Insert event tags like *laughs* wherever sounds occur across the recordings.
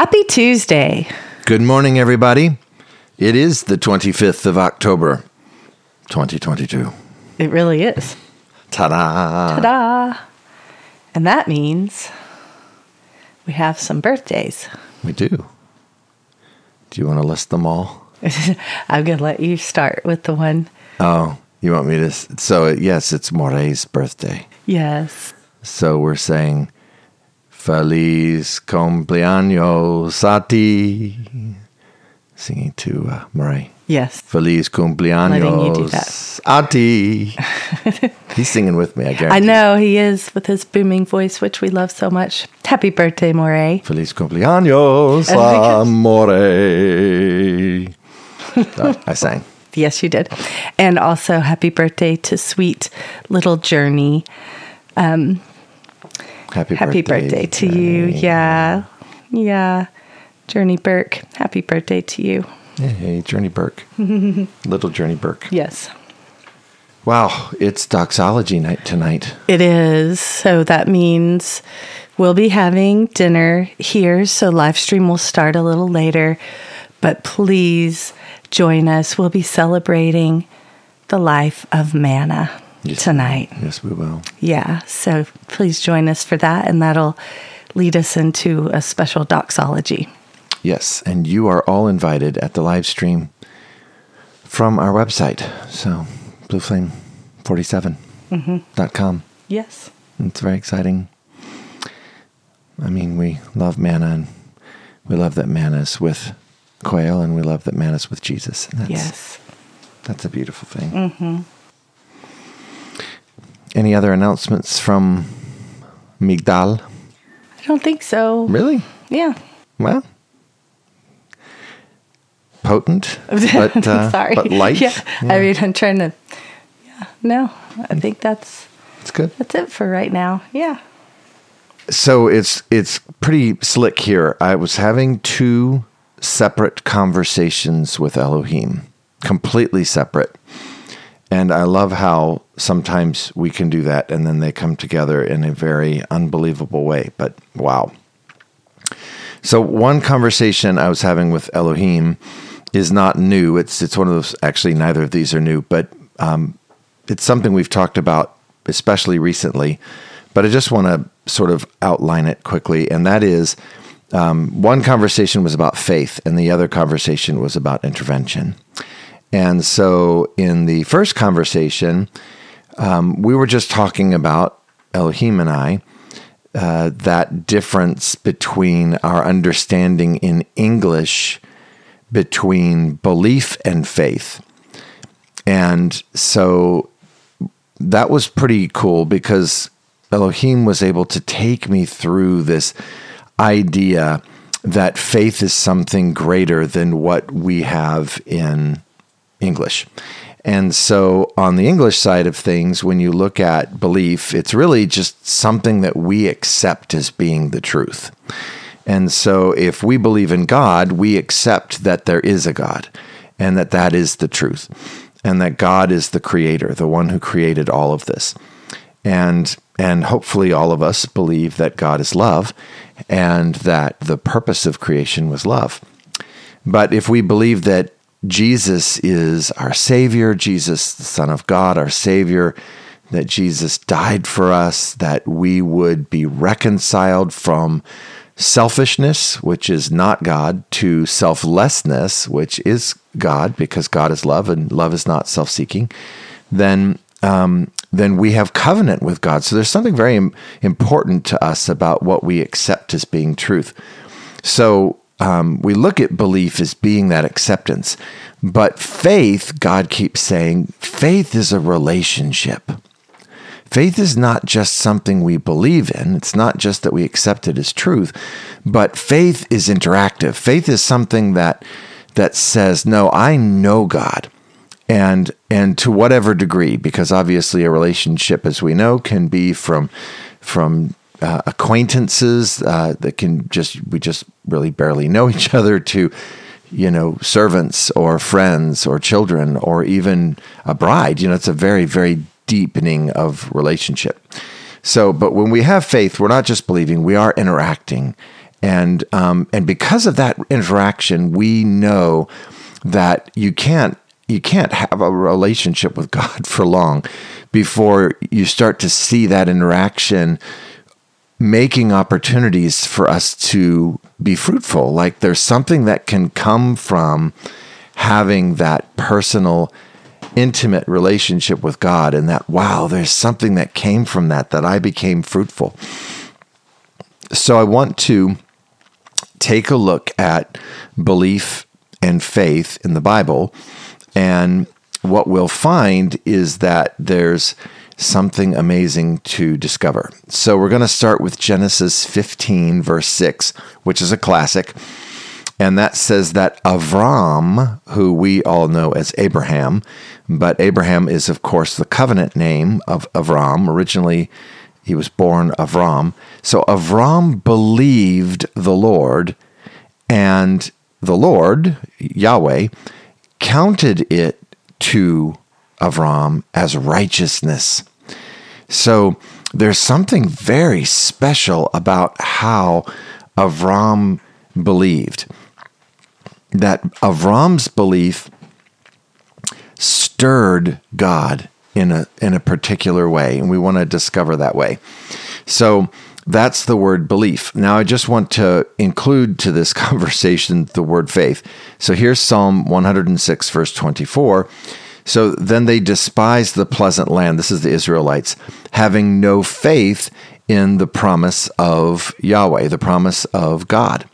Happy Tuesday. Good morning, everybody. It is the 25th of October, 2022. It really is. Ta da! Ta-da. And that means we have some birthdays. We do. Do you want to list them all? *laughs* I'm going to let you start with the one. Oh, you want me to? So, yes, it's Moray's birthday. Yes. So we're saying Feliz cumpleaños a ti. Singing to uh, Moray. Yes. Feliz cumpleaños a ti. *laughs* He's singing with me, I guarantee. I know he is with his booming voice, which we love so much. Happy birthday, Moray. Feliz cumpleaños, because- amore. *laughs* I, I sang. Yes, you did. And also, happy birthday to sweet little Journey. Happy, Happy birthday, to you. Yeah. Yeah. Journey Burke. Happy birthday to you. Hey, Journey Burke. *laughs* Little Journey Burke. Yes. Wow, it's doxology night tonight. It is. So that means we'll be having dinner here. So live stream will start a little later. But please join us. We'll be celebrating the life of manna Yes. tonight. Yes, we will. Yeah. So please join us for that. And that'll lead us into a special doxology. Yes, and you are all invited at the live stream from our website. So, blueflame47.com. Yes. It's very exciting. I mean, we love manna, and we love that manna is with quail, and we love that manna is with Jesus. And that's, Yes. That's a beautiful thing. Mm-hmm. Any other announcements from Migdal? I don't think so. Really? Yeah. Well, potent, *laughs* but uh, Sorry. but light. Yeah. I mean, I'm trying to. Yeah. No, I think that's it's good. that's it for right now. Yeah. So it's it's pretty slick here. I was having two separate conversations with Elohim, completely separate. And I love how sometimes we can do that and then they come together in a very unbelievable way. But wow. So one conversation I was having with Elohim is not new. It's it's one of those actually neither of these are new, but um, it's something we've talked about especially recently. But I just want to sort of outline it quickly, and that is um, one conversation was about faith, and the other conversation was about intervention. And so, in the first conversation, um, we were just talking about Elohim and I, uh, that difference between our understanding in English between belief and faith. And so that was pretty cool because Elohim was able to take me through this idea that faith is something greater than what we have in English. And so, on the English side of things, when you look at belief, it's really just something that we accept as being the truth. And so, if we believe in God, we accept that there is a God and that that is the truth and that God is the creator, the one who created all of this. And and hopefully all of us believe that God is love and that the purpose of creation was love. But if we believe that Jesus is our Savior, Jesus, the Son of God, our Savior, that Jesus died for us, that we would be reconciled from selfishness, which is not God, to selflessness, which is God, because God is love and love is not self seeking, then um, then we have covenant with God. So there's something very important to us about what we accept as being truth. So um, we look at belief as being that acceptance, but faith, God keeps saying, faith is a relationship. Faith is not just something we believe in. It's not just that we accept it as truth, but faith is interactive. Faith is something that that says, "No, I know God." And and to whatever degree because obviously a relationship as we know can be from from uh, acquaintances uh, that can just we just really barely know each *laughs* other to you know servants or friends or children or even a bride. You know it's a very very deepening of relationship. So but when we have faith we're not just believing we are interacting. And um, and because of that interaction, we know that you can't you can't have a relationship with *laughs* God for long before you start to see that interaction making opportunities for us to be fruitful. Like there's something that can come from having that personal, intimate relationship with God, and that, wow, there's something that came from that, that I became fruitful. So I want to take a look at belief and faith in the Bible. And what we'll find is that there's something amazing to discover. So we're going to start with Genesis 15, verse 6, which is a classic. And that says that Avram, who we all know as Abraham, but Abraham is, of course, the covenant name of Avram. Originally, he was born Avram. So Avram believed the Lord, and the Lord, Yahweh, counted it to Avram as righteousness. So there's something very special about how Avram believed. That Avram's belief stirred God in a in a particular way, and we want to discover that way. So that's the word belief. Now I just want to include to this *laughs* conversation the word faith. So here's Psalm 106 verse 24. So then they despised the pleasant land. This is the Israelites, having no faith in the promise of Yahweh, the promise of God.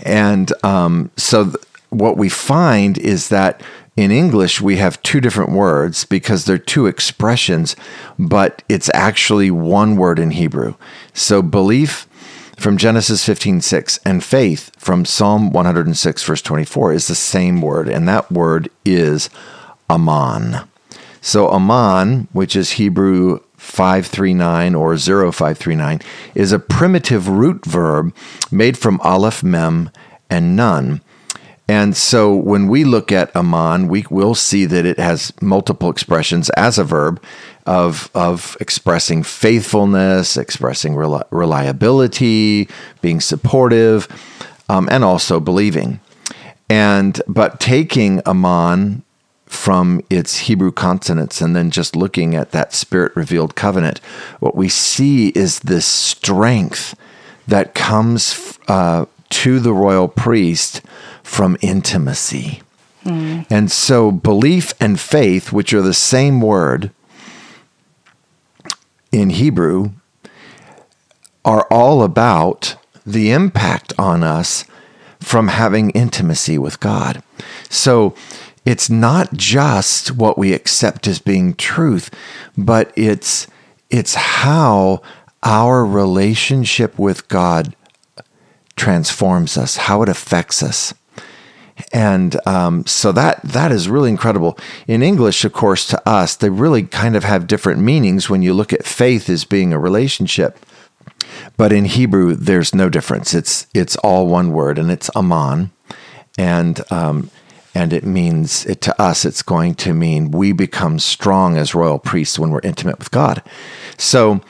And um, so th- what we find is that in English we have two different words because they're two expressions, but it's actually one word in Hebrew. So belief from Genesis 15:6 and faith from Psalm 106 verse 24 is the same word and that word is aman. So aman, which is Hebrew 539 or 0539, is a primitive root verb made from aleph, mem, and nun. And so when we look at aman, we will see that it has multiple expressions as a verb of, of expressing faithfulness, expressing reliability, being supportive, um, and also believing. And but taking aman from its Hebrew consonants and then just looking at that spirit revealed covenant, what we see is this strength that comes uh, to the royal priest from intimacy. Mm. And so belief and faith, which are the same word in Hebrew, are all about the impact on us from having intimacy with God. So it's not just what we accept as being truth, but it's it's how our relationship with God transforms us, how it affects us and um, so that that is really incredible. In English, of course, to us, they really kind of have different meanings when you look at faith as being a relationship. But in Hebrew, there's no difference. It's it's all one word, and it's aman, and um, and it means it to us. It's going to mean we become strong as royal priests when we're intimate with God. So,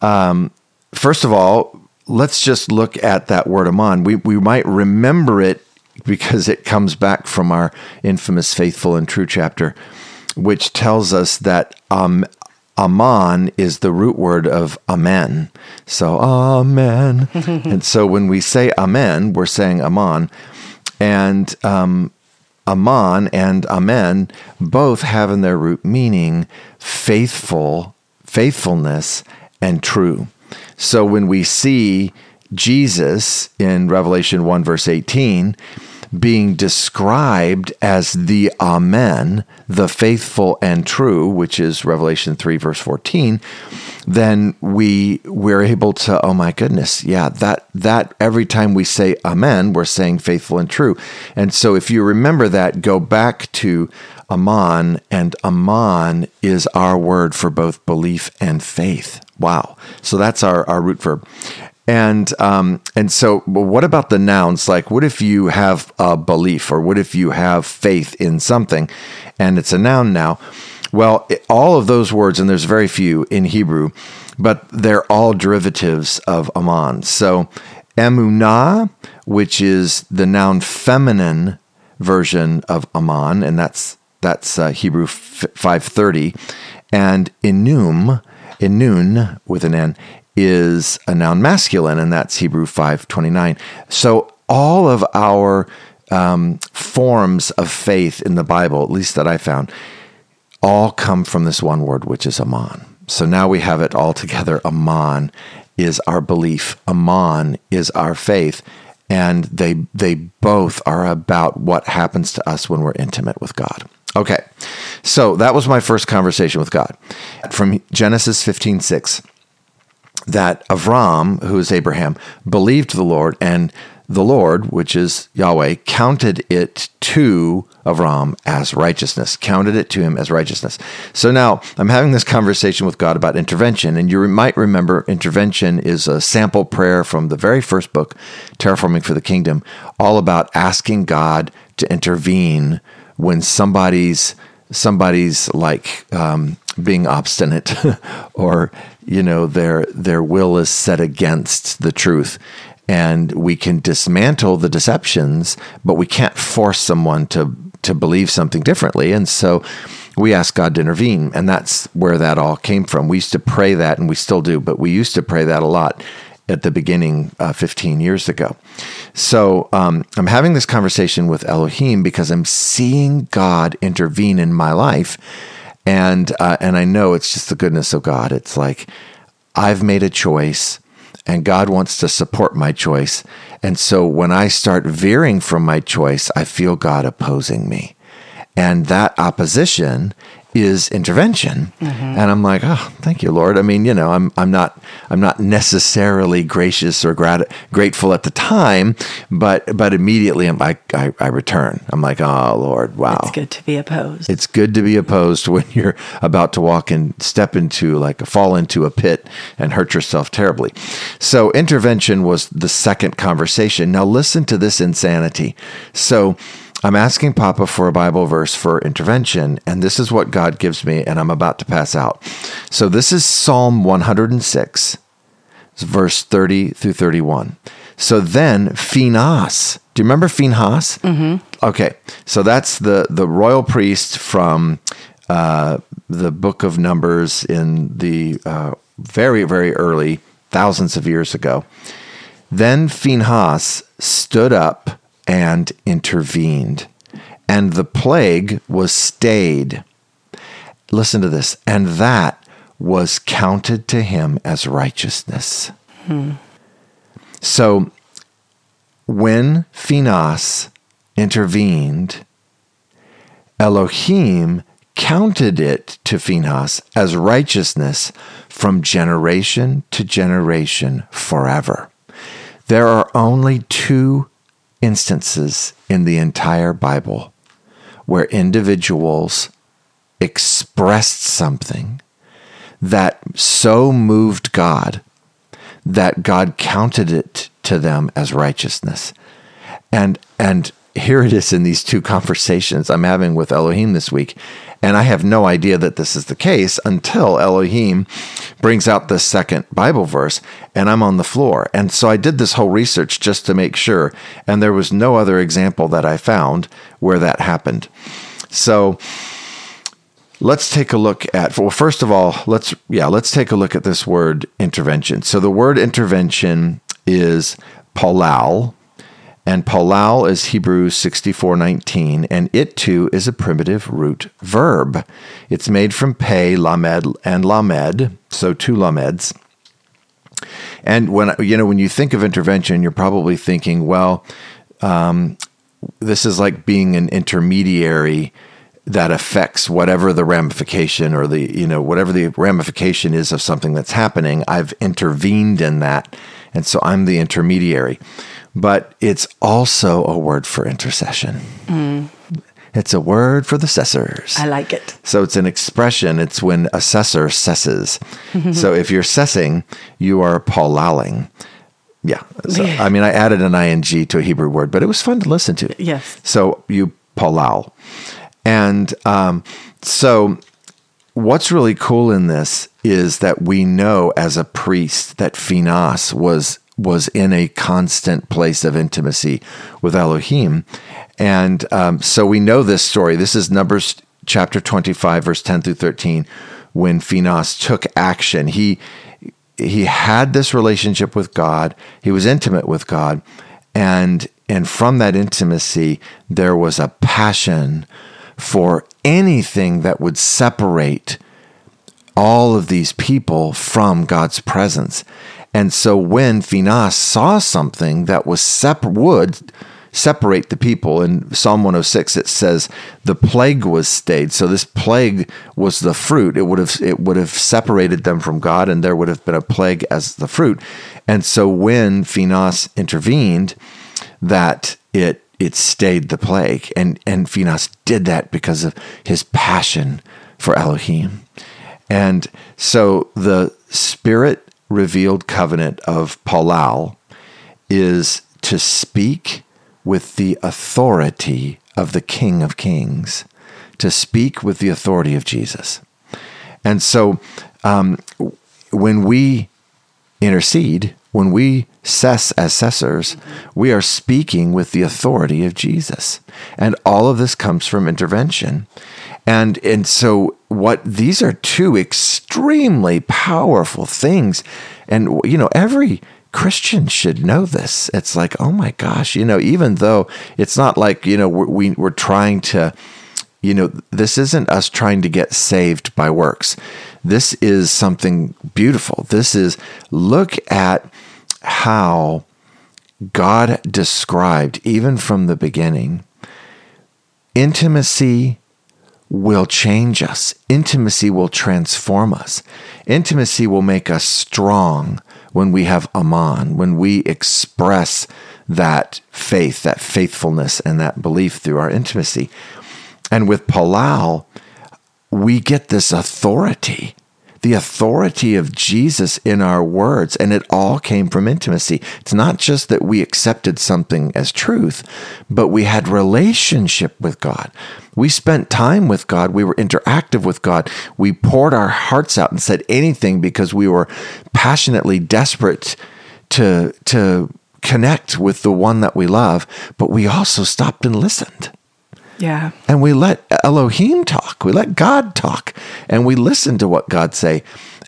um, first of all, let's just look at that word aman. We we might remember it because it comes back from our infamous faithful and true chapter, which tells us that um, Aman is the root word of Amen. So, Amen. *laughs* and so when we say Amen, we're saying Aman. And um, Aman and Amen both have in their root meaning faithful, faithfulness, and true. So when we see Jesus in Revelation 1, verse 18, being described as the Amen, the faithful and true, which is Revelation 3, verse 14, then we we're able to, oh my goodness, yeah, that that every time we say Amen, we're saying faithful and true. And so if you remember that, go back to Aman, and Aman is our word for both belief and faith. Wow. So that's our, our root verb. And um, and so, but what about the nouns? Like, what if you have a belief, or what if you have faith in something, and it's a noun now? Well, it, all of those words, and there's very few in Hebrew, but they're all derivatives of Aman. So emunah, which is the noun feminine version of Aman, and that's that's uh, Hebrew five thirty, and enum, enun with an n is a noun masculine, and that's Hebrew five twenty nine. So all of our um, forms of faith in the Bible, at least that I found, all come from this one word, which is Aman. So now we have it all together. Aman is our belief. Aman is our faith. And they, they both are about what happens to us when we're intimate with God. Okay, so that was my first conversation with God from Genesis 15 6 that Avram, who is Abraham, believed the Lord, and the Lord, which is Yahweh, counted it to Avram as righteousness, counted it to him as righteousness. So now I'm having this conversation with God about intervention, and you might remember intervention is a sample prayer from the very first book, Terraforming for the Kingdom, all about asking God to intervene when somebody's somebody's like um, being obstinate *laughs* or you know their their will is set against the truth and we can dismantle the deceptions, but we can't force someone to to believe something differently. And so we ask God to intervene, and that's where that all came from. We used to pray that, and we still do, but we used to pray that a lot at the beginning uh, 15 years ago. So um, I'm having this conversation with Elohim because I'm seeing God intervene in my life, and uh, and I know it's just the goodness of God. It's like I've made a choice and God wants to support my choice. And so when I start veering from my choice, I feel God opposing me. And that opposition is intervention. Mm-hmm. And I'm like, oh, thank you, Lord. I mean, you know, I'm I'm not I'm not necessarily gracious or grat- grateful at the time, but but immediately I'm, I, I I return. I'm like, oh, Lord, wow. It's good to be opposed. It's good to be opposed when *laughs* you're about to walk and step into like fall into a pit and hurt yourself terribly. So intervention was the second conversation. Now listen to this insanity. So I'm asking Papa for a Bible verse for intervention, and this is what God gives me, and I'm about to pass out. So this is Psalm 106, verse 30 through 31. So then Phinehas, do you remember Phinehas? Mm-hmm. Okay, so that's the the royal priest from uh, the Book of Numbers in the uh, very very early thousands of years ago. Then Phinehas stood up and intervened, and the plague was stayed. Listen to this, and that was counted to him as righteousness. Hmm. So when Phinehas intervened, Elohim counted it to Phinehas as righteousness from generation to generation forever. There are only two instances in the entire Bible where individuals expressed something that so moved God that God counted it to them as righteousness. And and here it is in these two conversations I'm having with Elohim this week. And I have no idea that this is the case until Elohim brings out the second Bible verse and I'm on the floor. And so I did this whole research just to make sure. And there was no other example that I found where that happened. So let's take a look at well first of all let's yeah let's take a look at this word intervention so the word intervention is palal and palal is Hebrews 64:19, and it too is a primitive root verb. It's made from pei, lamed, and lamed, so two lameds. And when you know when you think of intervention, you're probably thinking, well, um, this is like being an intermediary that affects whatever the ramification or the you know whatever the ramification is of something that's happening. I've intervened in that, and so I'm the intermediary but it's also a word for intercession. Mm. It's a word for the sessers. I like it. So it's an expression. It's when a sesser sesses. *laughs* so if you're sessing, you are paulaling. Yeah. So, I mean, I added an ing to a Hebrew word, but it was fun to listen to. Yes. So you palal. And um, so what's really cool in this is that we know as a priest that Phinehas was was in a constant place of intimacy with Elohim, and um, so we know this story. This is Numbers chapter twenty five, verse ten through thirteen, when Phinehas took action. He he had this relationship with God. He was intimate with God, and and from that intimacy, there was a passion for anything that would separate all of these people from God's presence. And so when Phinehas saw something that was sep- would separate the people in Psalm 106 it says the plague was stayed. So this plague was the fruit. It would have it would have separated them from God and there would have been a plague as the fruit. And so when Phinehas intervened that it it stayed the plague. And and Phinehas did that because of his passion for Elohim. And so the spirit revealed covenant of Palal is to speak with the authority of the King of Kings, to speak with the authority of Jesus. And so um, when we intercede, when we cess as cessors, we are speaking with the authority of Jesus. And all of this comes from intervention. And and so what these are two extremely powerful things. And you know, every Christians should know this. It's like, oh my gosh, you know, even though it's not like, you know, we're, we, we're trying to, you know, this isn't us trying to get saved by works. This is something beautiful. This is look at how God described, even from the beginning, intimacy will change us. Intimacy will transform us. Intimacy will make us strong when we have Aman, when we express that faith, that faithfulness, and that belief through our intimacy. And with Palal, we get this authority the authority of Jesus in our words, and it all came from intimacy. It's not just that we accepted something as truth, but we had relationship with God. We spent time with God. We were interactive with God. We poured our hearts out and said anything because we were passionately desperate to to connect with the one that we love, but we also stopped and listened. Yeah. And we let Elohim talk. We let God talk. And we listened to what God say.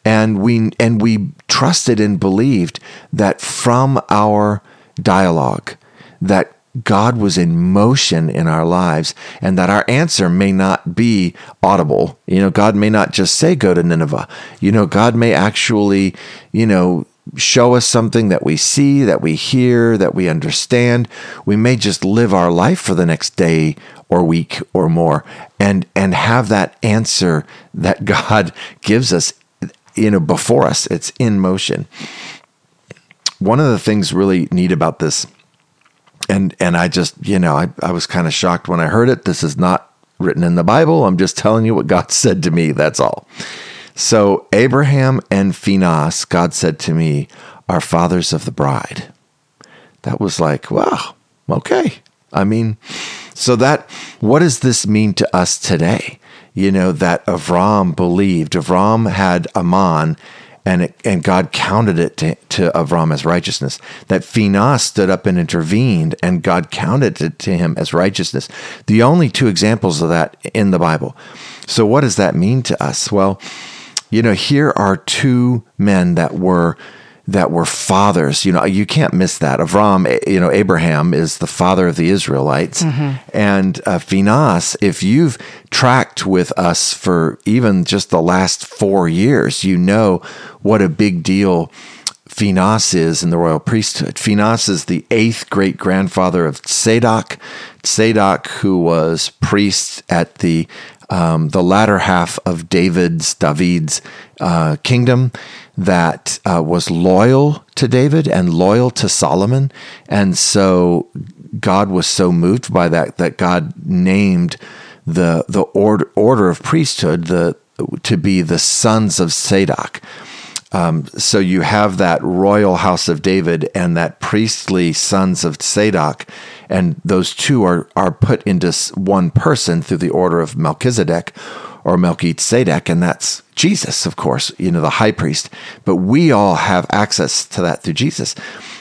And we and we trusted and believed that from our dialogue that God was in motion in our lives and that our answer may not be audible. You know, God may not just say, go to Nineveh. You know, God may actually, you know, show us something that we see, that we hear, that we understand. We may just live our life for the next day or week or more and and have that answer that *laughs* God gives us you know before us. It's in motion. One of the things really neat about this and and I just you know I, I was kind of shocked when I heard it. This is not written in the Bible. I'm just telling you what God *laughs* said to me that's all. So Abraham and Phinehas God said to me are fathers of the bride. That was like wow okay. I mean so that what does this mean to us today? You know that Avram believed. Avram had Aman, and it, and God counted it to, to Avram as righteousness. That Phinehas stood up and intervened, and God counted it to him as righteousness. The only two examples of that in the Bible. So what does that mean to us? Well, you know, here are two men that were that were fathers. You know, you can't miss that. Avram, eh, you know, Abraham is the father of the Israelites. Mm-hmm. And uh, Phinehas, if you've tracked with us for even just the last four years, you know what a big deal Phinehas is in the royal priesthood. Phinehas is the eighth great grandfather of Zadok. Zadok, who was priest at the um, the latter half of David's David's uh, kingdom that uh, was loyal to David and loyal to Solomon, and so God was so moved by that that God named the the order order of priesthood the to be the sons of Zadok. Um, so you have that royal house of David and that priestly sons of Zadok, and those two are are put into one person through the order of Melchizedek, or Melchizedek, and that's Jesus, of course, you know, the high priest. But we all have access to that through Jesus.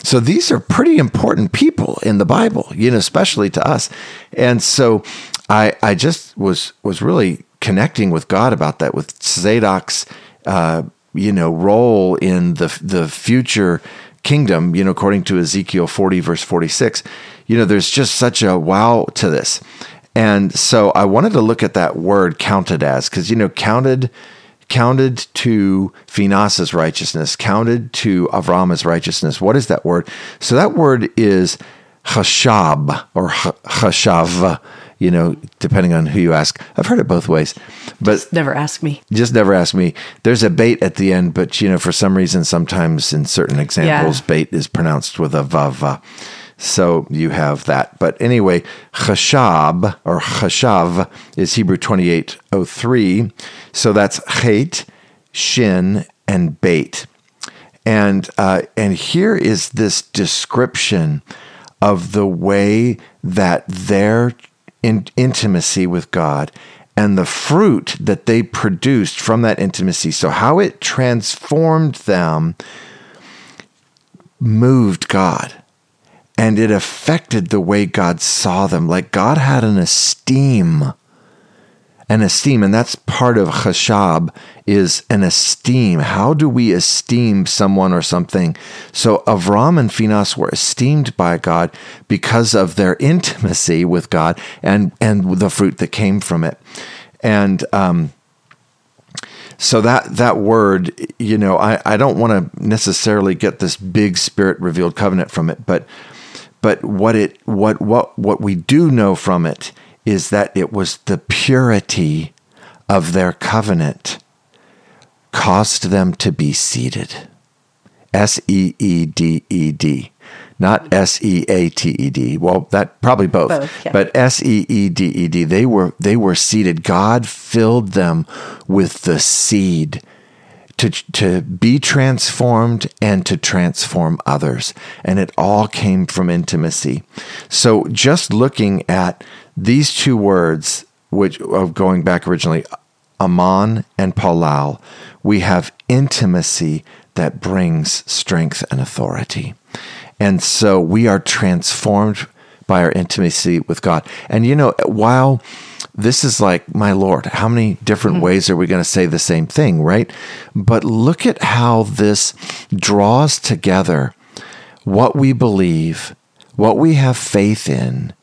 So these are pretty important people in the Bible, you know, especially to us. And so I, I just was was really connecting with God about that, with Zadok's, uh, you know, role in the the future kingdom, you know, according to Ezekiel 40, verse 46. You know, there's just such a wow to this. And so I wanted to look at that word counted as, because, you know, counted counted to Phinehas's righteousness, counted to Avram's righteousness. What is that word? So that word is hashab or hashav, you know, depending on who you ask. I've heard it both ways, but just never ask me. Just never ask me. There's a bait at the end, but you know, for some reason, sometimes in certain examples, yeah. bait is pronounced with a vav. So you have that. But anyway, chashab or chashav is Hebrew 2803. So that's chet, shin, and bait. And, uh, and here is this description of the way that their in- intimacy with God and the fruit that they produced from that intimacy. So, how it transformed them moved God and it affected the way God saw them. Like God had an esteem, an esteem, and that's part of chashab is an esteem. How do we esteem someone or something? So Avram and Phinehas were esteemed by God because of their intimacy with God and and the fruit that came from it, and um, so that that word, you know, I, I don't want to necessarily get this big spirit revealed covenant from it, but but what it what what what we do know from it is that it was the purity of their covenant caused them to be seeded. S E E D E D. Not S E A T E D. Well, that probably both. both yeah. But S E E D E D. They were they were seeded. God filled them with the seed to, to be transformed and to transform others. And it all came from intimacy. So just looking at these two words, which of going back originally, Aman and Palal, we have intimacy that brings strength and authority. And so we are transformed by our intimacy with God. And you know, while this is like, my Lord, how many different mm-hmm. ways are we going to say the same thing, right? But look at how this draws together what we believe, what we have faith in,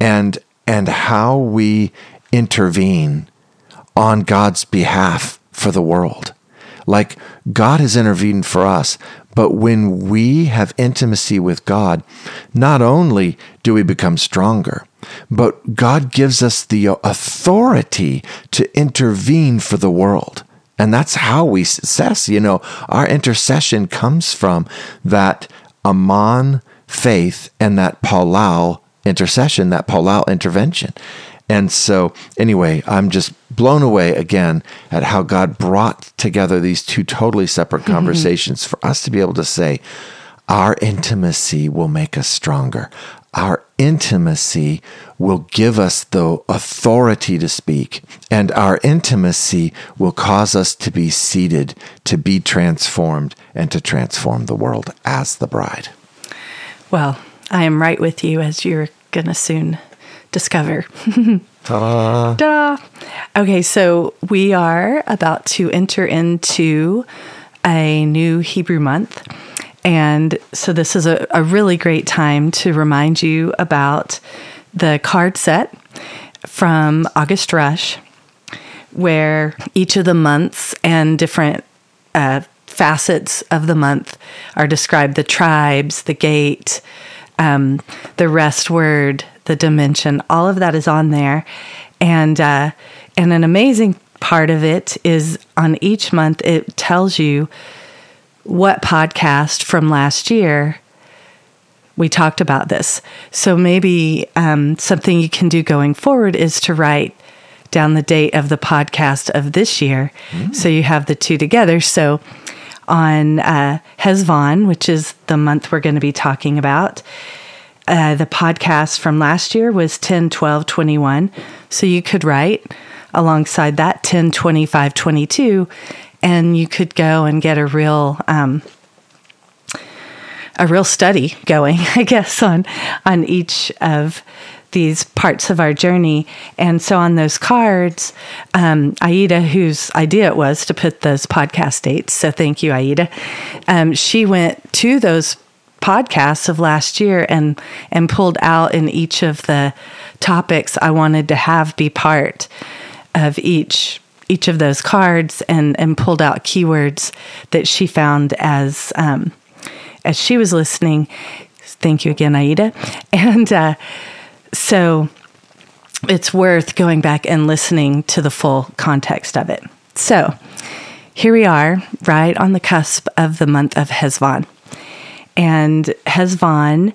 and and how we intervene on God's behalf for the world. Like God has intervened for us, but when we have intimacy with God, not only do we become stronger, but God gives us the authority to intervene for the world. And that's how we assess, you know, our intercession comes from that Aman faith and that Palal intercession, that Palal intervention. And so, anyway, I'm just blown away again at how God brought together these two totally separate *laughs* conversations for us to be able to say, our intimacy will make us stronger. Our intimacy will give us the authority to speak, and our intimacy will cause us to be seated, to be transformed, and to transform the world as the bride. Well, I am right with you as you're going to soon discover. *laughs* Ta-da. Ta-da. Okay, so we are about to enter into a new Hebrew month. And so this is a, a really great time to remind you about the card set from August Rush, where each of the months and different uh, facets of the month are described the tribes, the gate, um, the rest word, the dimension, all of that is on there. And, uh, and an amazing part of it is on each month, it tells you what podcast from last year we talked about this. So maybe um, something you can do going forward is to write down the date of the podcast of this year. Mm. So you have the two together. So on uh, Heshvan, which is the month we're going to be talking about, uh, the podcast from last year was 10, 12, 21. So you could write alongside that 10, 25, 22, and you could go and get a real. Um, a real study going, *laughs* I guess, on on each of these parts of our journey. And so on those cards, um, Aida, whose idea it was to put those podcast dates, so thank you, Aida, um, she went to those podcasts of last year and and pulled out in each of the topics I wanted to have be part of each each of those cards and and pulled out keywords that she found as um, as she was listening. Thank you again, Aida. *laughs* And uh, so it's worth going back and listening to the full context of it. So here we are, right on the cusp of the month of Heshvan. And Heshvan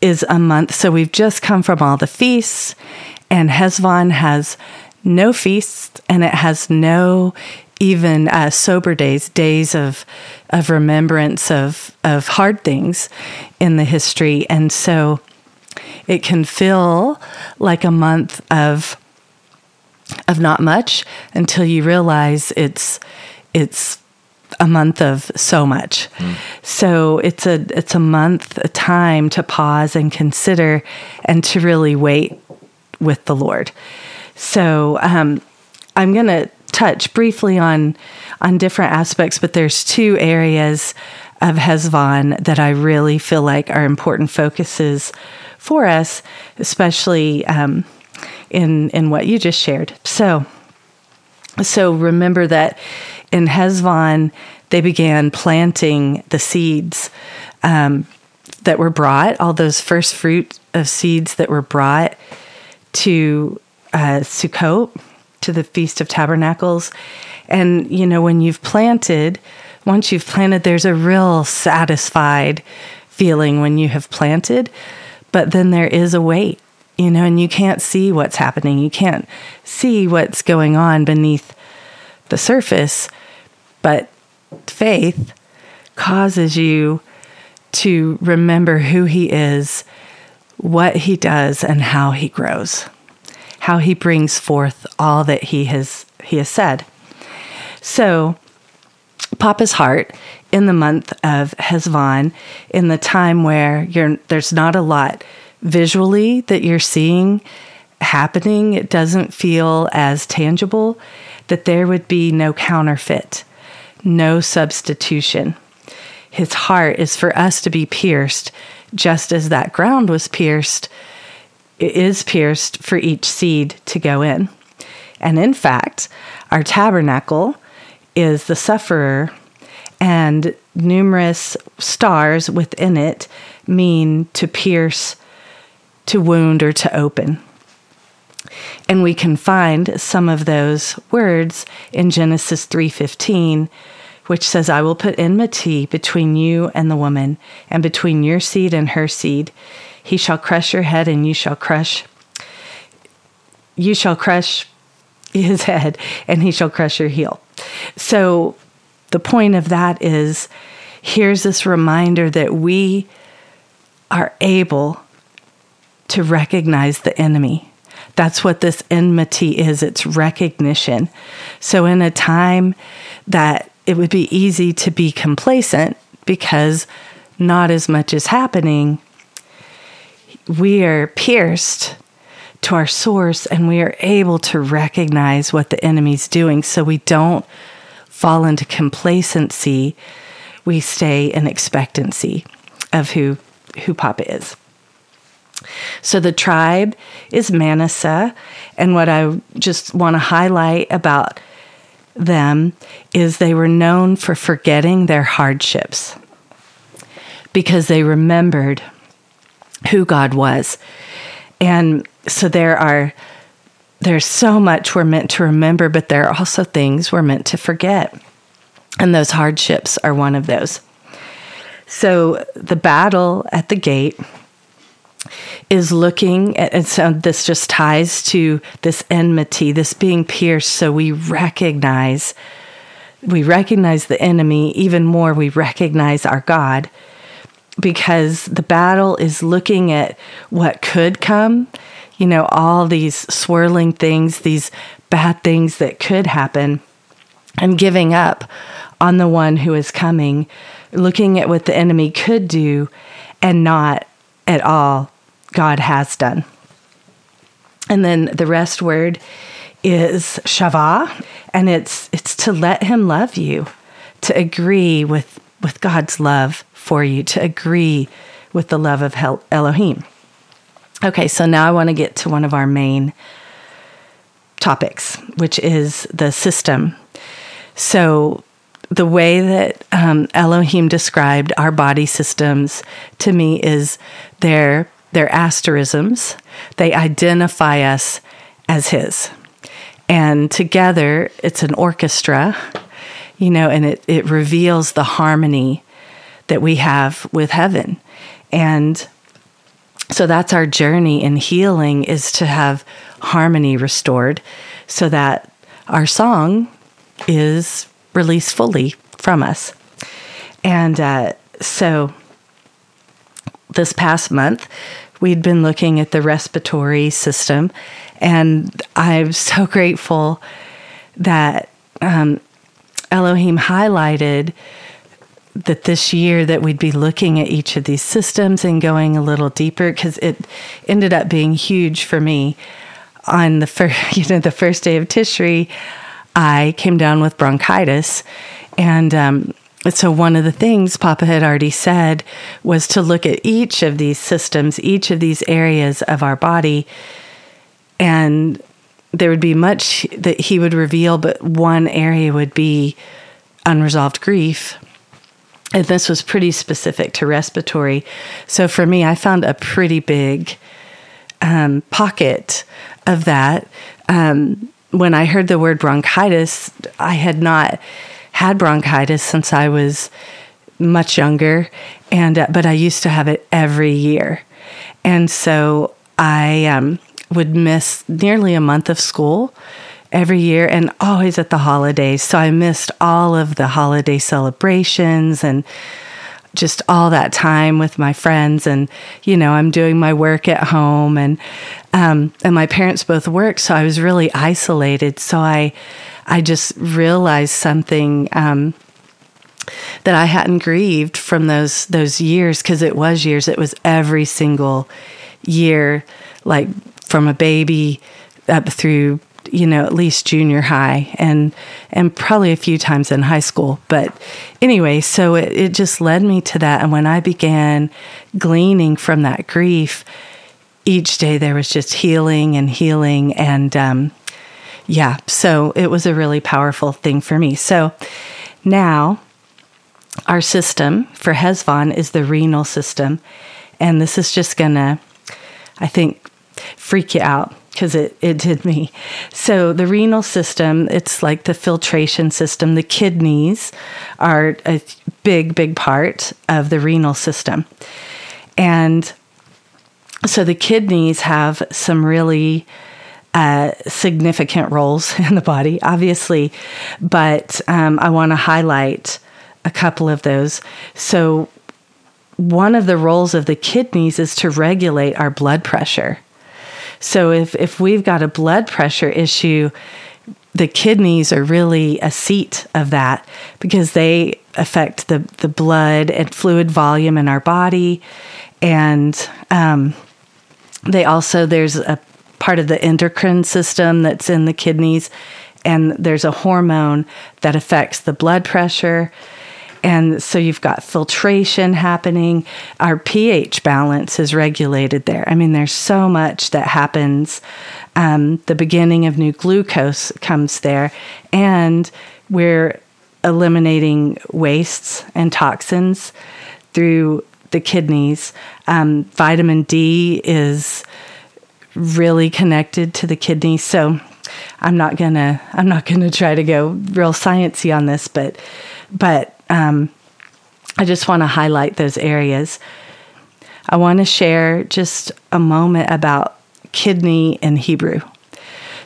is a month, so we've just come from all the feasts, and Heshvan has no feasts and it has no even uh, sober days, days of of remembrance of of hard things in the history, and so it can feel like a month of of not much until you realize it's it's a month of so much. Mm. So it's a it's a month, a time to pause and consider and to really wait with the Lord. So um, I'm going to touch briefly on on different aspects, but there's two areas of Heshvan that I really feel like are important focuses for us, especially um, in in what you just shared. So, so remember that in Heshvan they began planting the seeds um, that were brought, all those first fruit of seeds that were brought to uh, Sukkot, to the Feast of Tabernacles, and you know when you've planted. Once you've planted, there's a real satisfied feeling when you have planted but then there is a weight, you know, and you can't see what's happening. You can't see what's going on beneath the surface. But faith causes you to remember who He is, what He does, and how He grows, how He brings forth all that He has He has said. So, Papa's heart in the month of Heshvan, in the time where there's not a lot visually that you're seeing happening, it doesn't feel as tangible, that there would be no counterfeit, no substitution. His heart is for us to be pierced, just as that ground was pierced, it is pierced for each seed to go in. And in fact, our tabernacle is the sufferer and numerous stars within it mean to pierce, to wound, or to open. And we can find some of those words in Genesis 3:15, which says, "I will put enmity between you and the woman, and between your seed and her seed. He shall crush your head, and you shall crush you shall crush his *laughs* head, and he shall crush your heel." So the point of that is here's this reminder that we are able to recognize the enemy. That's what this enmity is it's recognition. So, in a time that it would be easy to be complacent because not as much is happening, we are pierced to our source and we are able to recognize what the enemy's doing. So we don't fall into complacency, we stay in expectancy of who, who Papa is. So the tribe is Manasseh, and what I just want to highlight about them is they were known for forgetting their hardships because they remembered who God was. And so there are there's so much we're meant to remember, but there are also things we're meant to forget. And those hardships are one of those. So the battle at the gate is looking at, and so this just ties to this enmity, this being pierced. So we recognize, we recognize the enemy even more. We recognize our God. Because the battle is looking at what could come, you know, all these swirling things, these bad things that could happen, and giving up on the one who is coming, looking at what the enemy could do and not at all God has done. And then the rest word is shavah, and it's it's to let him love you, to agree with with God's love for you, to agree with the love of Elohim. Okay, so now I want to get to one of our main topics, which is the system. So, the way that um, Elohim described our body systems to me is they're, they're asterisms. They identify us as His. And together, it's an orchestra, you know, and it, it reveals the harmony that we have with heaven. And so that's our journey in healing is to have harmony restored so that our song is released fully from us. And uh, so this past month, we'd been looking at the respiratory system, and I'm so grateful that um, Elohim highlighted that this year that we'd be looking at each of these systems and going a little deeper because it ended up being huge for me. On the first *laughs* you know the first day of Tishri I came down with bronchitis. And um, so one of the things Papa had already said was to look at each of these systems each of these areas of our body. And there would be much that he would reveal but one area would be unresolved grief and this was pretty specific to respiratory. So for me, I found a pretty big um, pocket of that. Um, when I heard the word bronchitis, I had not had bronchitis since I was much younger, and uh, but I used to have it every year, and so I um, would miss nearly a month of school every year and always at the holidays. So I missed all of the holiday celebrations and just all that time with my friends. And you know i'm doing my work at home and um, and my parents both work so i was really isolated. So i i just realized something um, that i hadn't grieved from those those years because it was years. It was every single year like from a baby up through you know, at least junior high and and probably a few times in high school. But anyway, so it, it just led me to that. And when I began gleaning from that grief, each day there was just healing and healing and um, yeah, so it was a really powerful thing for me. So now our system for Heshvan is the renal system. And this is just gonna, I think, freak you out because it, it did me. So, the renal system, it's like the filtration system. The kidneys are a big, big part of the renal system. And so, the kidneys have some really uh, significant roles *laughs* in the body, obviously, but um, I want to highlight a couple of those. So, one of the roles of the kidneys is to regulate our blood pressure. So if if we've got a blood pressure issue, the kidneys are really a seat of that because they affect the the blood and fluid volume in our body, and um, they also there's a part of the endocrine system that's in the kidneys, and there's a hormone that affects the blood pressure and so you've got filtration happening. Our pH balance is regulated there. I mean, there's so much that happens. Um, the beginning of new glucose comes there, and we're eliminating wastes and toxins through the kidneys. Um, vitamin D is really connected to the kidneys. So I'm not gonna I'm not gonna try to go real sciency on this, but but um, I just want to highlight those areas. I want to share just a moment about kidney in Hebrew.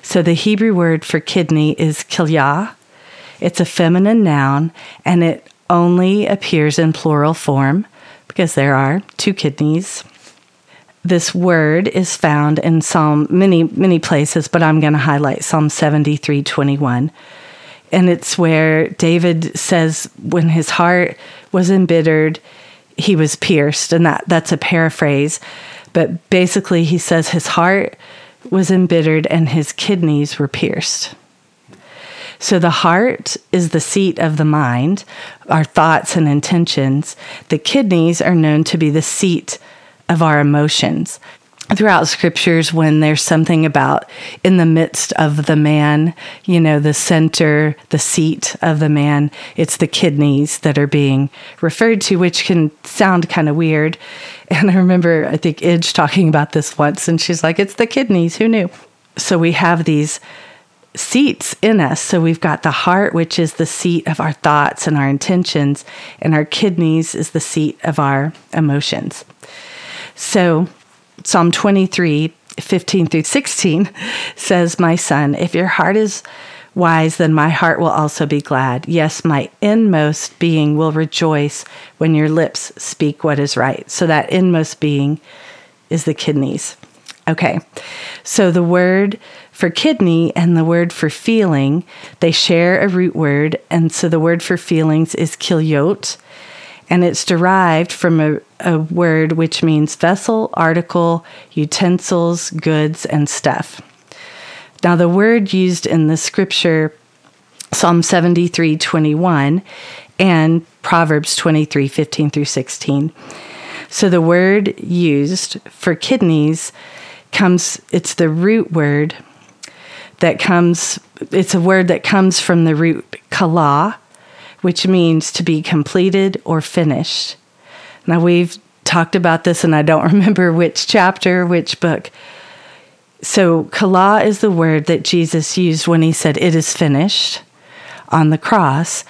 So, the Hebrew word for kidney is kilyah. It's a feminine noun and it only appears in plural form because there are two kidneys. This word is found in Psalm many many places, but I'm going to highlight Psalm 73:21. And it's where David says when his heart was embittered, he was pierced, and that that's a paraphrase, but basically he says his heart was embittered and his kidneys were pierced. So the heart is the seat of the mind, our thoughts and intentions. The kidneys are known to be the seat of our emotions. Throughout scriptures, when there's something about in the midst of the man, you know, the center, the seat of the man, it's the kidneys that are being referred to, which can sound kind of weird. *laughs* And I remember, I think, Idge talking about this once, and she's like, it's the kidneys. Who knew? So we have these seats in us. So we've got the heart, which is the seat of our thoughts and our intentions, and our kidneys is the seat of our emotions. So Psalm 23, 15 through 16 says, My son, if your heart is wise, then my heart will also be glad. Yes, my inmost being will rejoice when your lips speak what is right. So that inmost being is the kidneys. Okay, so the word for kidney and the word for feeling, they share a root word. And so the word for feelings is kilyot, and it's derived from a, a word which means vessel, article, utensils, goods, and stuff. Now, the word used in the scripture, Psalm 73 21 and Proverbs 23 15 through 16. So, the word used for kidneys comes, it's the root word that comes, it's a word that comes from the root kala, which means to be completed or finished. Now, we've talked about this, and I don't *laughs* remember which chapter, which book. So, kala is the word that Jesus used when he said, It is finished on the cross.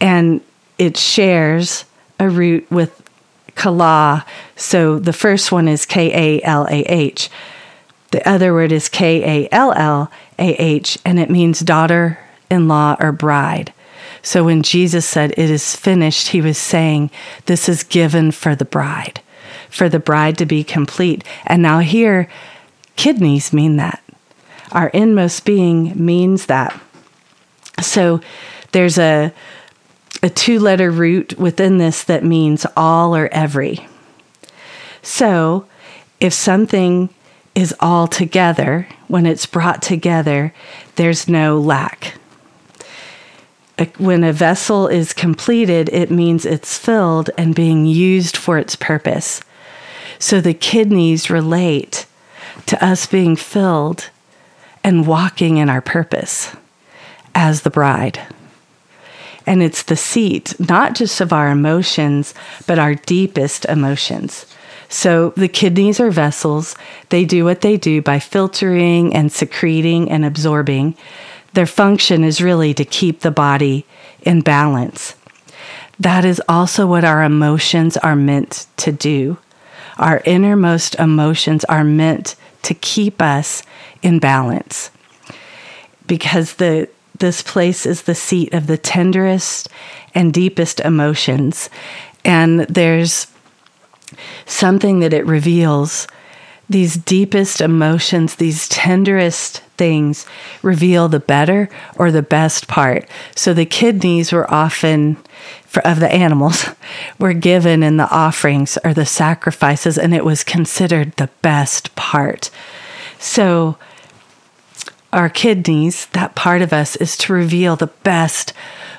And it shares a root with kala. So, the first one is K A L A H. The other word is K A L L A H, and it means daughter in law or bride. So when Jesus said, It is finished, he was saying, This is given for the bride, for the bride to be complete. And now here, kidneys mean that. Our inmost being means that. So there's a, a two letter root within this that means all or every. So if something is all together, when it's brought together, there's no lack when a vessel is completed, it means it's filled and being used for its purpose. So the kidneys relate to us being filled and walking in our purpose as the bride. And it's the seat, not just of our emotions, but our deepest emotions. So the kidneys are vessels. They do what they do by filtering and secreting and absorbing their function is really to keep the body in balance. That is also what our emotions are meant to do. Our innermost emotions are meant to keep us in balance because the this place is the seat of the tenderest and deepest emotions and there's something that it reveals these deepest emotions these tenderest things reveal the better or the best part. So the kidneys were often for, of the animals *laughs* were given in the offerings or the sacrifices, and it was considered the best part. So our kidneys, that part of us, is to reveal the best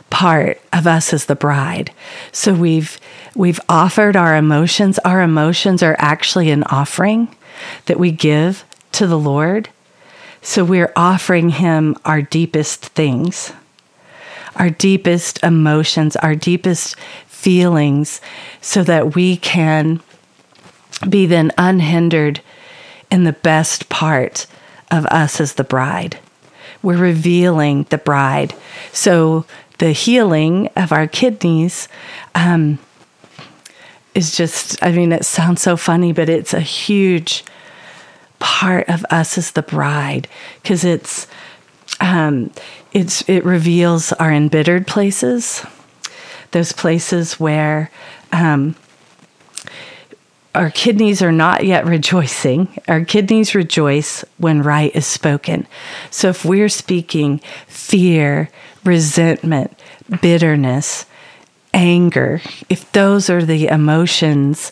part of us as the bride. So we've we've offered our emotions. Our emotions are actually an offering that we give to the Lord. So we're offering Him our deepest things, our deepest emotions, our deepest feelings, so that we can be then unhindered in the best part of us as the bride. We're revealing the bride. So the healing of our kidneys um, is just, I mean, it sounds so funny, but it's a huge part of us as the bride because it's um, it's it reveals our embittered places, those places where um, our kidneys are not yet rejoicing. Our kidneys rejoice when right is spoken. So if we're speaking fear, resentment, bitterness, anger, if those are the emotions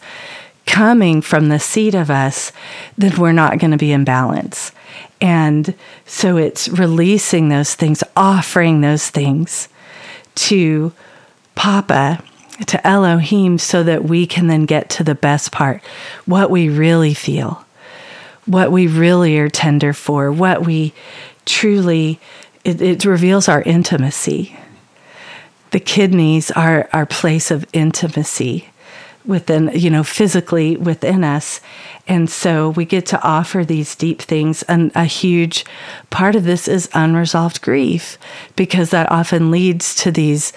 coming from the seed of us, then we're not going to be in balance. And so it's releasing those things, offering those things to Papa, to Elohim, so that we can then get to the best part what we really feel, what we really are tender for, what we truly, it, it reveals our intimacy. The kidneys are our place of intimacy within, you know, physically within us. And so we get to offer these deep things. And a huge part of this is unresolved grief because that often leads to these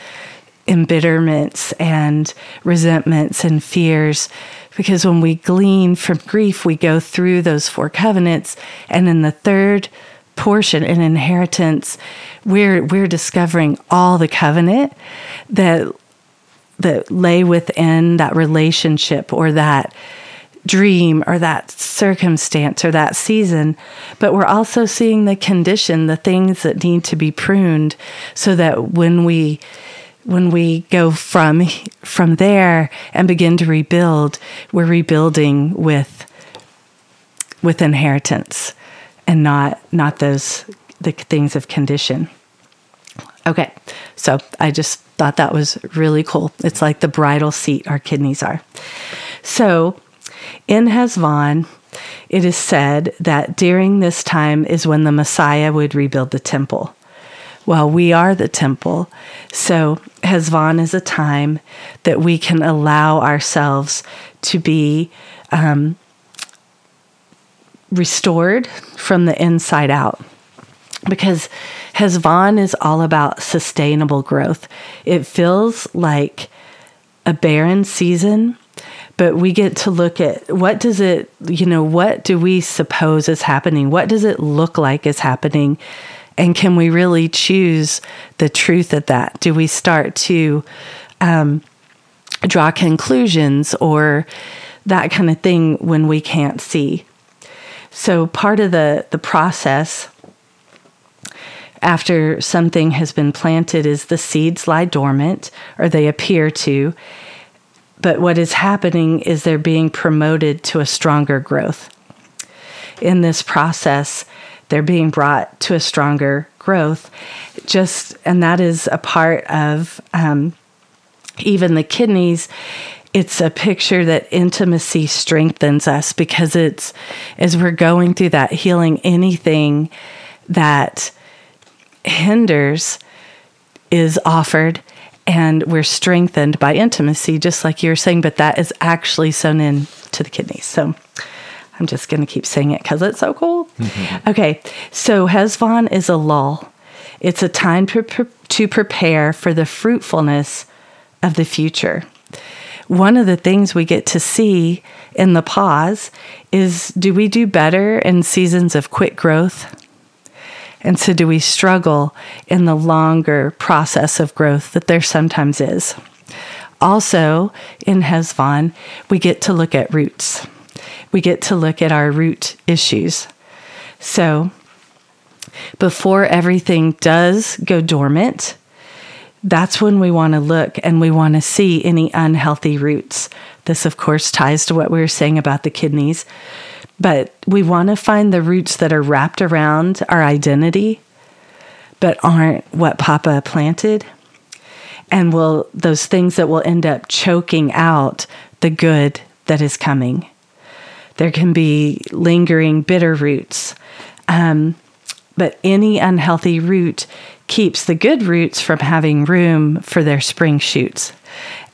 embitterments and resentments and fears. Because when we glean from grief, we go through those four covenants. And in the third portion, in inheritance, we're, we're discovering all the covenant that that lay within that relationship or that dream or that circumstance or that season, but we're also seeing the condition, the things that need to be pruned so that when we when we go from from there and begin to rebuild, we're rebuilding with with inheritance and not not those the things of condition. Okay. So I just thought that was really cool. It's like the bridal seat our kidneys are. So in Heshvan, it is said that during this time is when the Messiah would rebuild the temple. Well, we are the temple. So Heshvan is a time that we can allow ourselves to be um, restored from the inside out because Heshvan is all about sustainable growth. It feels like a barren season, but we get to look at what does it, you know, what do we suppose is happening? What does it look like is happening? And can we really choose the truth of that? Do we start to um, draw conclusions or that kind of thing when we can't see? So part of the the process after something has been planted is the seeds lie dormant or they appear to. But what is happening is they're being promoted to a stronger growth. In this process, they're being brought to a stronger growth. Just, and that is a part of um, even the kidneys it's a picture that intimacy strengthens us because it's as we're going through that healing anything that hinders is offered and we're strengthened by intimacy, just like you were saying, but that is actually sewn in to the kidneys. So I'm just going to keep saying it because it's so cool. Mm-hmm. Okay, so Heshvan is a lull. It's a time to, to prepare for the fruitfulness of the future. One of the things we get to see in the pause is do we do better in seasons of quick growth and so, do we struggle in the longer process of growth that there sometimes is? Also, in Heshvan, we get to look at roots. We get to look at our root issues. So, before everything does go dormant, that's when we want to look and we want to see any unhealthy roots. This, of course, ties to what we were saying about the kidneys. But we want to find the roots that are wrapped around our identity, but aren't what Papa planted. And will those things that will end up choking out the good that is coming. There can be lingering bitter roots. Um, but any unhealthy root keeps the good roots from having room for their spring shoots.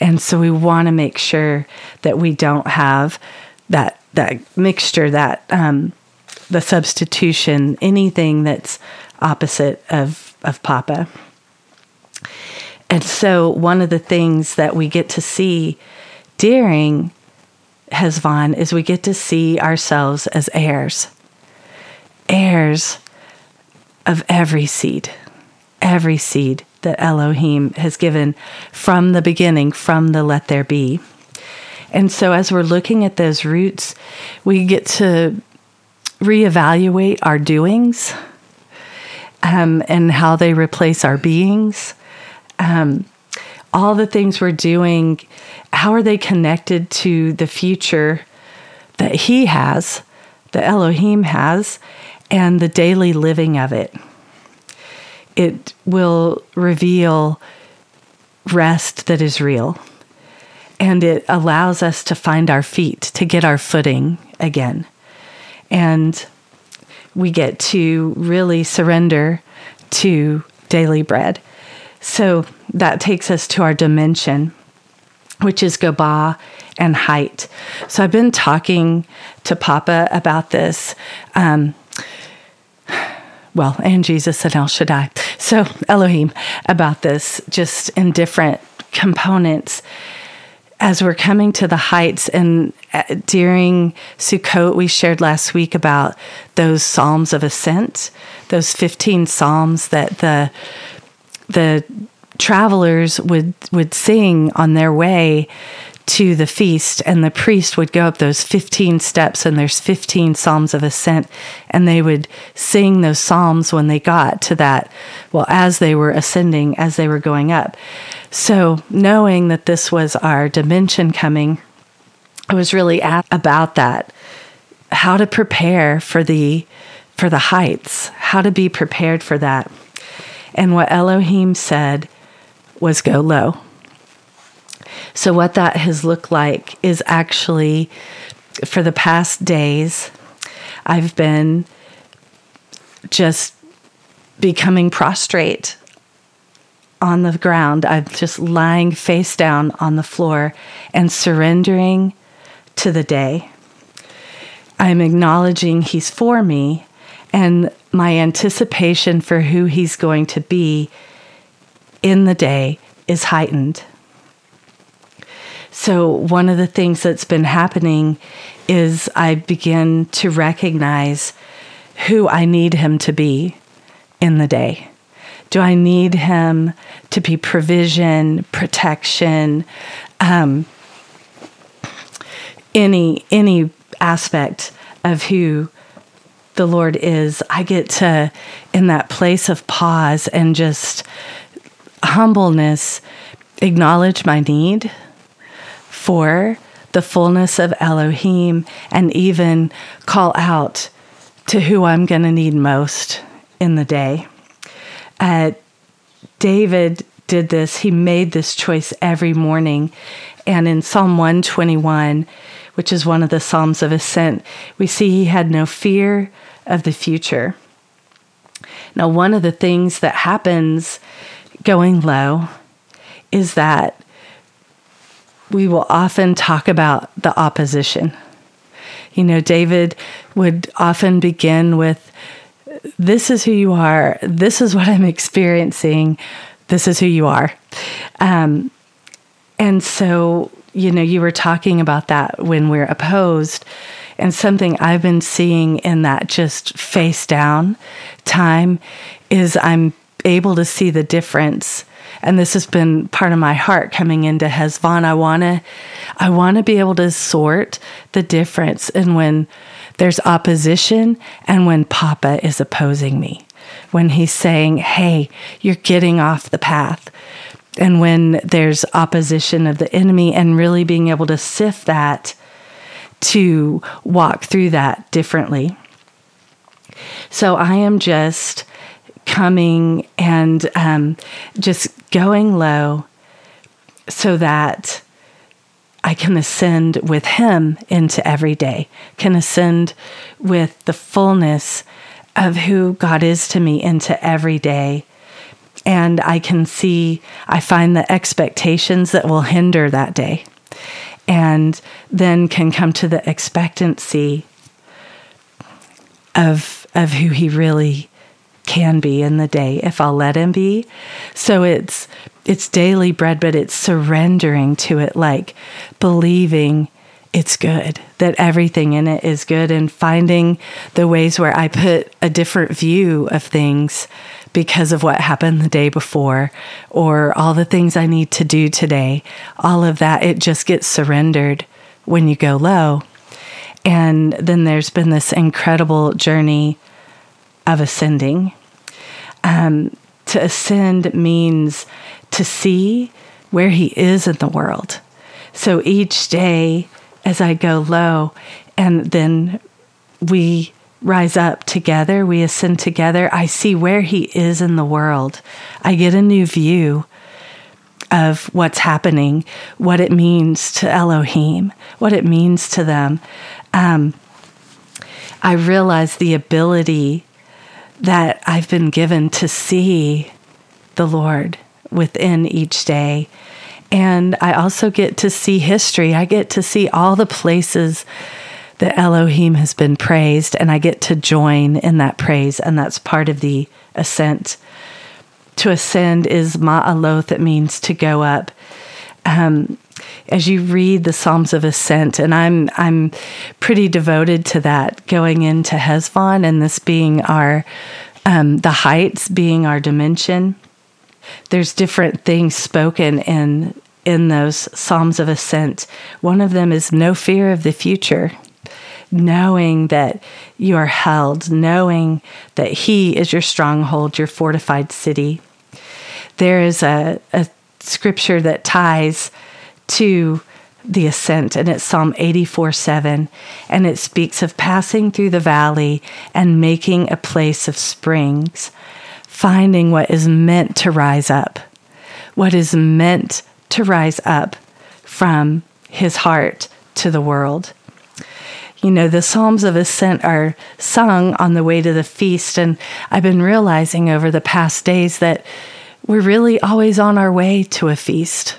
And so we want to make sure that we don't have that that mixture, that um, the substitution, anything that's opposite of of Papa. And so, one of the things that we get to see during Heshvan is we get to see ourselves as heirs, heirs of every seed, every seed that Elohim has given from the beginning, from the let there be. And so, as we're looking at those roots, we get to reevaluate our doings um, and how they replace our beings. Um, all the things we're doing, how are they connected to the future that He has, that Elohim has, and the daily living of it? It will reveal rest that is real. And it allows us to find our feet, to get our footing again. And we get to really surrender to daily bread. So that takes us to our dimension, which is Gabah and height. So I've been talking to Papa about this. Um, well, and Jesus and El Shaddai. So Elohim about this, just in different components. As we're coming to the heights, and uh, during Sukkot, we shared last week about those Psalms of Ascent, those 15 Psalms that the the travelers would would sing on their way to the feast and the priest would go up those 15 steps and there's 15 psalms of ascent and they would sing those psalms when they got to that well as they were ascending as they were going up. So knowing that this was our dimension coming i was really about that. How to prepare for the for the heights how to be prepared for that. And what elohim said was go low so, what that has looked like is actually for the past days, I've been just becoming prostrate on the ground. I'm just lying face down on the floor and surrendering to the day. I'm acknowledging He's for me, and my anticipation for who He's going to be in the day is heightened. So, one of the things that's been happening is I begin to recognize who I need him to be in the day. Do I need him to be provision, protection, um, any any aspect of who the Lord is? I get to in that place of pause and just humbleness acknowledge my need for the fullness of Elohim and even call out to who I'm going to need most in the day. Uh, David did this, he made this choice every morning. And in Psalm 121, which is one of the Psalms of Ascent, we see he had no fear of the future. Now, one of the things that happens going low is that we will often talk about the opposition. You know, David would often begin with, This is who you are. This is what I'm experiencing. This is who you are. Um, and so, you know, you were talking about that when we're opposed. And something I've been seeing in that just face down time is I'm able to see the difference and this has been part of my heart coming into Heshvan. I want to, I want to be able to sort the difference in when there's opposition and when Papa is opposing me. When he's saying, "Hey, you're getting off the path." And when there's opposition of the enemy and really being able to sift that to walk through that differently. So I am just coming and um, just going low so that I can ascend with Him into every day, can ascend with the fullness of who God is to me into every day. And I can see, I find the expectations that will hinder that day, and then can come to the expectancy of, of who He really can be in the day if I'll let him be. So it's it's daily bread, but it's surrendering to it like believing it's good, that everything in it is good, and finding the ways where I put a different view of things because of what happened the day before or all the things I need to do today. All of that, it just gets surrendered when you go low. And then there's been this incredible journey of ascending. Um, to ascend means to see where He is in the world. So each day, as I go low, and then we rise up together, we ascend together, I see where He is in the world. I get a new view of what's happening, what it means to Elohim, what it means to them. Um, I realize the ability that I've been given to see the Lord within each day. And I also get to see history. I get to see all the places that Elohim has been praised, and I get to join in that praise, and that's part of the ascent. To ascend is ma'aloth, it means to go up. Um, as you read the Psalms of Ascent, and I'm I'm pretty devoted to that, going into Heshvan and this being our um, the heights being our dimension. There's different things spoken in in those Psalms of Ascent. One of them is no fear of the future knowing that you are held, knowing that He is your stronghold, your fortified city. There is a, a scripture that ties to the ascent, and it's Psalm 84 7. And it speaks of passing through the valley and making a place of springs, finding what is meant to rise up, what is meant to rise up from his heart to the world you know, the Psalms of Ascent are sung on the way to the feast. And I've been realizing over the past days that we're really always on our way to a feast.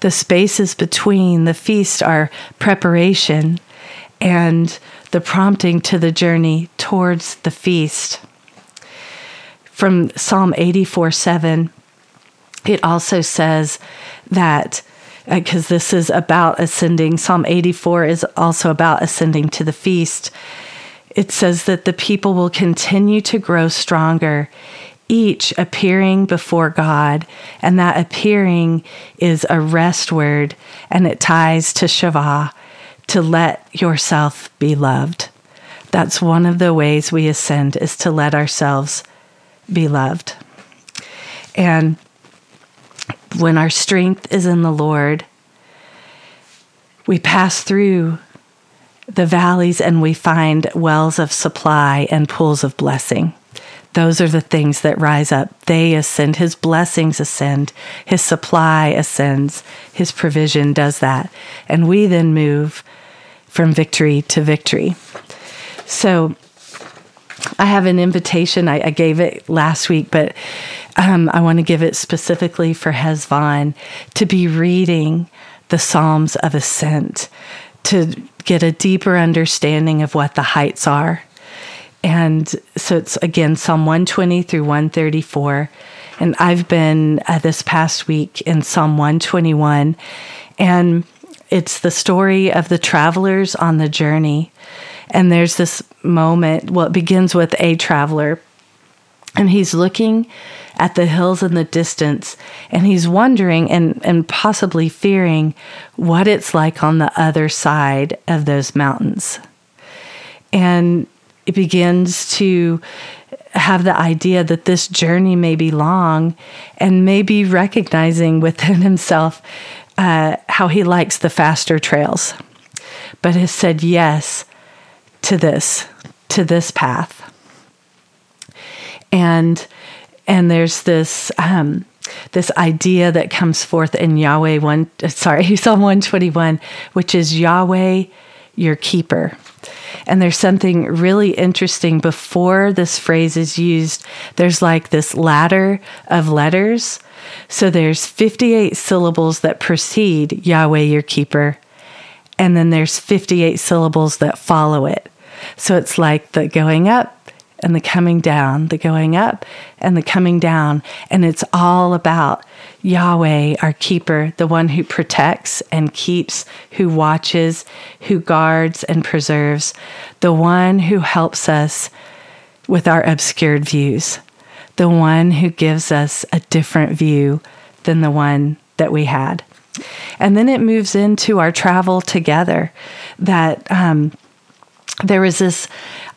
The spaces between the feast are preparation and the prompting to the journey towards the feast. From Psalm 84 7, it also says that because uh, this is about ascending. Psalm 84 is also about ascending to the feast. It says that the people will continue to grow stronger, each appearing before God. And that appearing is a rest word, and it ties to Shavah, to let yourself be loved. That's one of the ways we ascend, is to let ourselves be loved. And when our strength is in the Lord, we pass through the valleys and we find wells of supply and pools of blessing. Those are the things that rise up. They ascend. His blessings ascend. His supply ascends. His provision does that. And we then move from victory to victory. So I have an invitation. I, I gave it last week, but um, I want to give it specifically for Heshvan to be reading the Psalms of Ascent to get a deeper understanding of what the heights are. And so it's again Psalm 120 through 134. And I've been uh, this past week in Psalm 121. And it's the story of the travelers on the journey. And there's this moment, well, it begins with a traveler, and he's looking at the hills in the distance and he's wondering and, and possibly fearing what it's like on the other side of those mountains. And it begins to have the idea that this journey may be long and maybe recognizing within *laughs* himself uh, how he likes the faster trails, but has said yes to this, to this path. And and there's this um, this idea that comes forth in Yahweh one sorry *laughs* Psalm 121 which is Yahweh your keeper and there's something really interesting. Before this phrase is used there's like this ladder of letters. So there's 58 syllables that precede Yahweh your keeper. And then there's 58 syllables that follow it. So it's like the going up and the coming down, the going up and the coming down. And it's all about Yahweh, our keeper, the one who protects and keeps, who watches, who guards and preserves, the one who helps us with our obscured views, the one who gives us a different view than the one that we had. And then it moves into our travel together. That um, there was this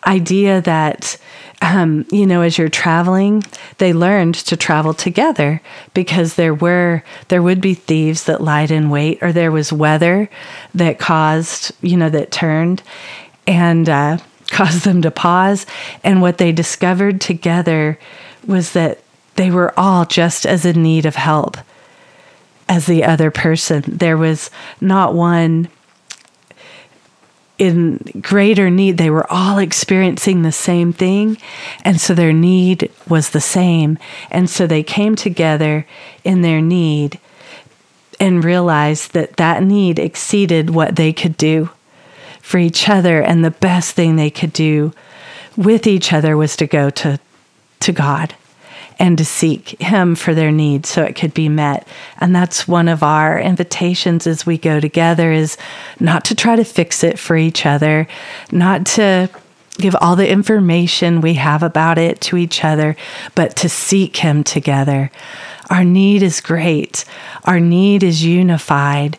idea that um, you know, as you're traveling, they learned to travel together because there were there would be thieves that lied in wait, or there was weather that caused you know that turned and uh, *laughs* caused them to pause. And what they discovered together was that they were all just as in need of help as the other person. There was not one in greater need. They were all experiencing the same thing. And so their need was the same. And so they came together in their need and realized that that need exceeded what they could do for each other. And the best thing they could do with each other was to go to, to God and to seek him for their needs so it could be met and that's one of our invitations as we go together is not to try to fix it for each other not to give all the information we have about it to each other but to seek him together our need is great our need is unified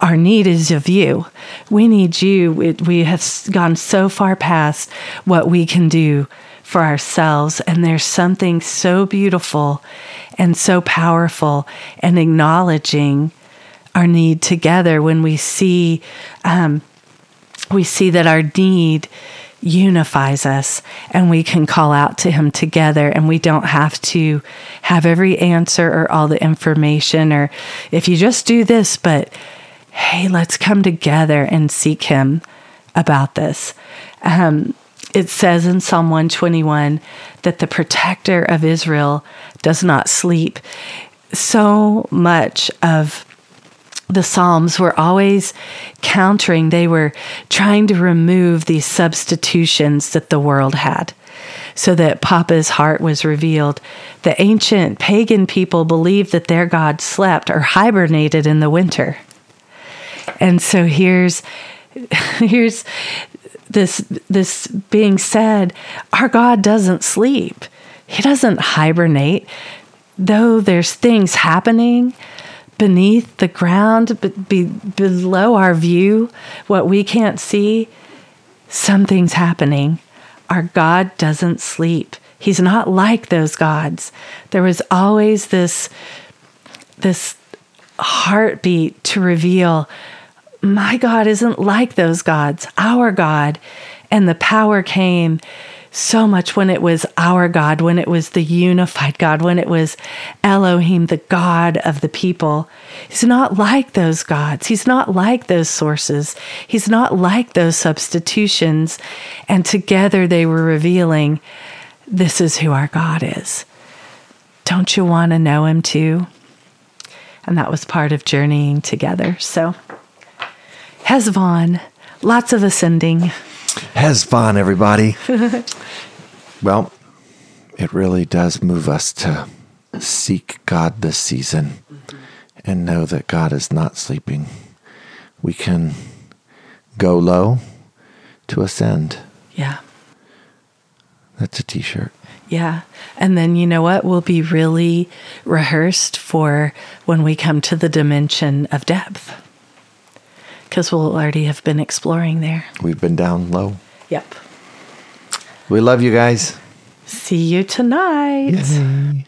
our need is of you. We need you. we have gone so far past what we can do for ourselves. And there's something so beautiful and so powerful and acknowledging our need together when we see um, we see that our need unifies us and we can call out to him together and we don't have to have every answer or all the information or if you just do this but hey let's come together and seek him about this um, it says in Psalm 121 that the protector of Israel does not sleep. So much of the Psalms were always countering, they were trying to remove these substitutions that the world had so that Papa's heart was revealed. The ancient pagan people believed that their God slept or hibernated in the winter. And so here's *laughs* here's this this being said, our God doesn't sleep. He doesn't hibernate. Though there's things happening beneath the ground, be, below our view, what we can't see, something's happening. Our God doesn't sleep. He's not like those gods. There was always this this heartbeat to reveal my God isn't like those gods, our God. And the power came so much when it was our God, when it was the unified God, when it was Elohim, the God of the people. He's not like those gods. He's not like those sources. He's not like those substitutions. And together they were revealing this is who our God is. Don't you want to know him too? And that was part of journeying together. So, Heshvan. Lots of ascending. Heshvan, everybody. *laughs* well, it really does move us to seek God this season mm-hmm. and know that God is not sleeping. We can go low to ascend. Yeah. That's a t shirt. Yeah. And then you know what? We'll be really rehearsed for when we come to the dimension of depth because we'll already have been exploring there. We've been down low. Yep. We love you guys. See you tonight. Yay.